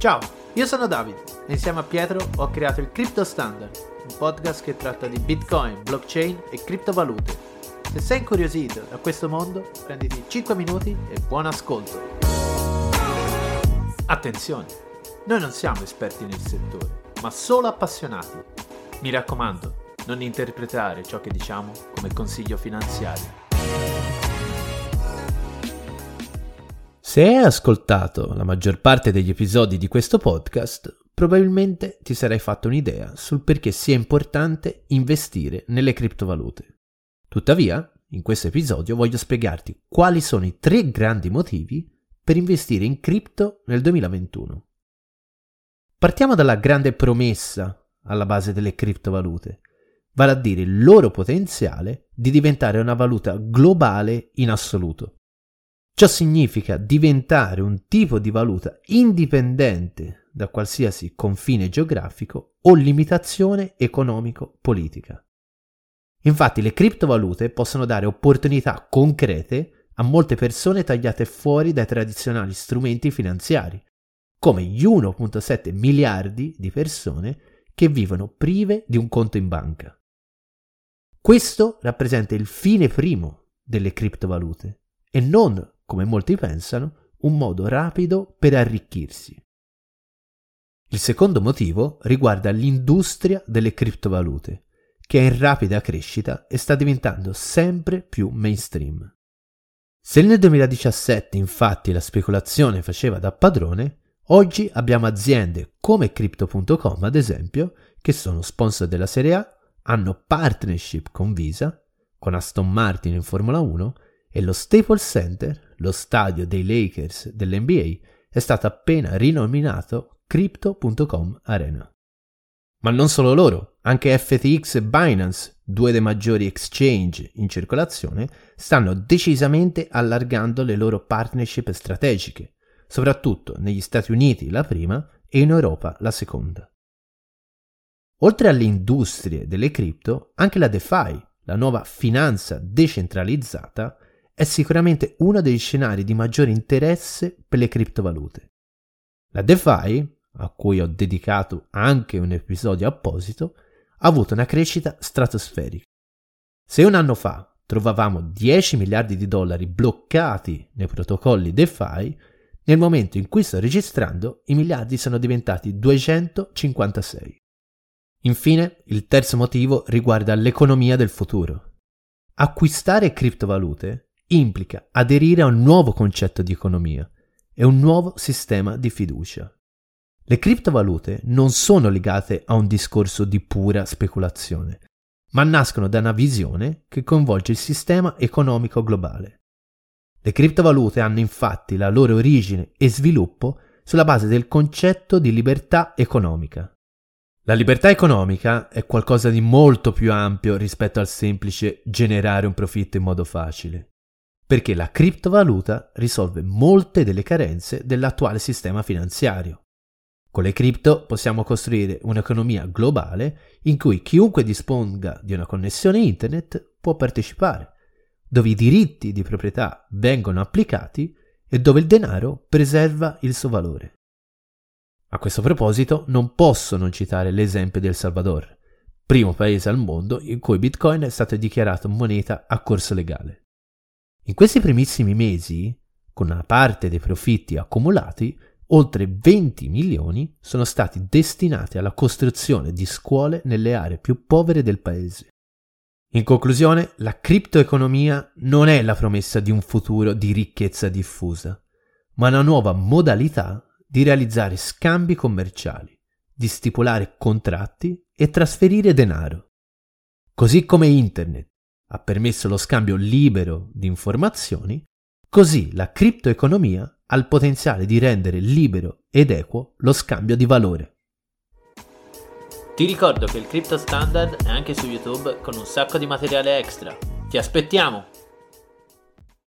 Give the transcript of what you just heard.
Ciao, io sono Davide e insieme a Pietro ho creato il Crypto Standard, un podcast che tratta di Bitcoin, blockchain e criptovalute. Se sei incuriosito da questo mondo, prenditi 5 minuti e buon ascolto. Attenzione, noi non siamo esperti nel settore, ma solo appassionati. Mi raccomando, non interpretare ciò che diciamo come consiglio finanziario. Se hai ascoltato la maggior parte degli episodi di questo podcast, probabilmente ti sarai fatto un'idea sul perché sia importante investire nelle criptovalute. Tuttavia, in questo episodio voglio spiegarti quali sono i tre grandi motivi per investire in cripto nel 2021. Partiamo dalla grande promessa alla base delle criptovalute, vale a dire il loro potenziale di diventare una valuta globale in assoluto. Ciò significa diventare un tipo di valuta indipendente da qualsiasi confine geografico o limitazione economico-politica. Infatti le criptovalute possono dare opportunità concrete a molte persone tagliate fuori dai tradizionali strumenti finanziari, come gli 1.7 miliardi di persone che vivono prive di un conto in banca. Questo rappresenta il fine primo delle criptovalute e non come molti pensano, un modo rapido per arricchirsi. Il secondo motivo riguarda l'industria delle criptovalute, che è in rapida crescita e sta diventando sempre più mainstream. Se nel 2017 infatti la speculazione faceva da padrone, oggi abbiamo aziende come Crypto.com ad esempio, che sono sponsor della Serie A, hanno partnership con Visa, con Aston Martin in Formula 1 e lo Staples Center, lo stadio dei Lakers dell'NBA, è stato appena rinominato Crypto.com Arena. Ma non solo loro, anche FTX e Binance, due dei maggiori exchange in circolazione, stanno decisamente allargando le loro partnership strategiche, soprattutto negli Stati Uniti la prima e in Europa la seconda. Oltre alle industrie delle cripto, anche la DeFi, la nuova finanza decentralizzata, è sicuramente uno degli scenari di maggiore interesse per le criptovalute. La DeFi, a cui ho dedicato anche un episodio apposito, ha avuto una crescita stratosferica. Se un anno fa trovavamo 10 miliardi di dollari bloccati nei protocolli DeFi, nel momento in cui sto registrando i miliardi sono diventati 256. Infine, il terzo motivo riguarda l'economia del futuro. Acquistare criptovalute implica aderire a un nuovo concetto di economia e un nuovo sistema di fiducia. Le criptovalute non sono legate a un discorso di pura speculazione, ma nascono da una visione che coinvolge il sistema economico globale. Le criptovalute hanno infatti la loro origine e sviluppo sulla base del concetto di libertà economica. La libertà economica è qualcosa di molto più ampio rispetto al semplice generare un profitto in modo facile perché la criptovaluta risolve molte delle carenze dell'attuale sistema finanziario. Con le cripto possiamo costruire un'economia globale in cui chiunque disponga di una connessione internet può partecipare, dove i diritti di proprietà vengono applicati e dove il denaro preserva il suo valore. A questo proposito non posso non citare l'esempio del Salvador, primo paese al mondo in cui Bitcoin è stato dichiarato moneta a corso legale. In questi primissimi mesi, con una parte dei profitti accumulati, oltre 20 milioni sono stati destinati alla costruzione di scuole nelle aree più povere del paese. In conclusione, la criptoeconomia non è la promessa di un futuro di ricchezza diffusa, ma una nuova modalità di realizzare scambi commerciali, di stipulare contratti e trasferire denaro. Così come Internet ha permesso lo scambio libero di informazioni, così la criptoeconomia ha il potenziale di rendere libero ed equo lo scambio di valore. Ti ricordo che il Crypto Standard è anche su YouTube con un sacco di materiale extra. Ti aspettiamo!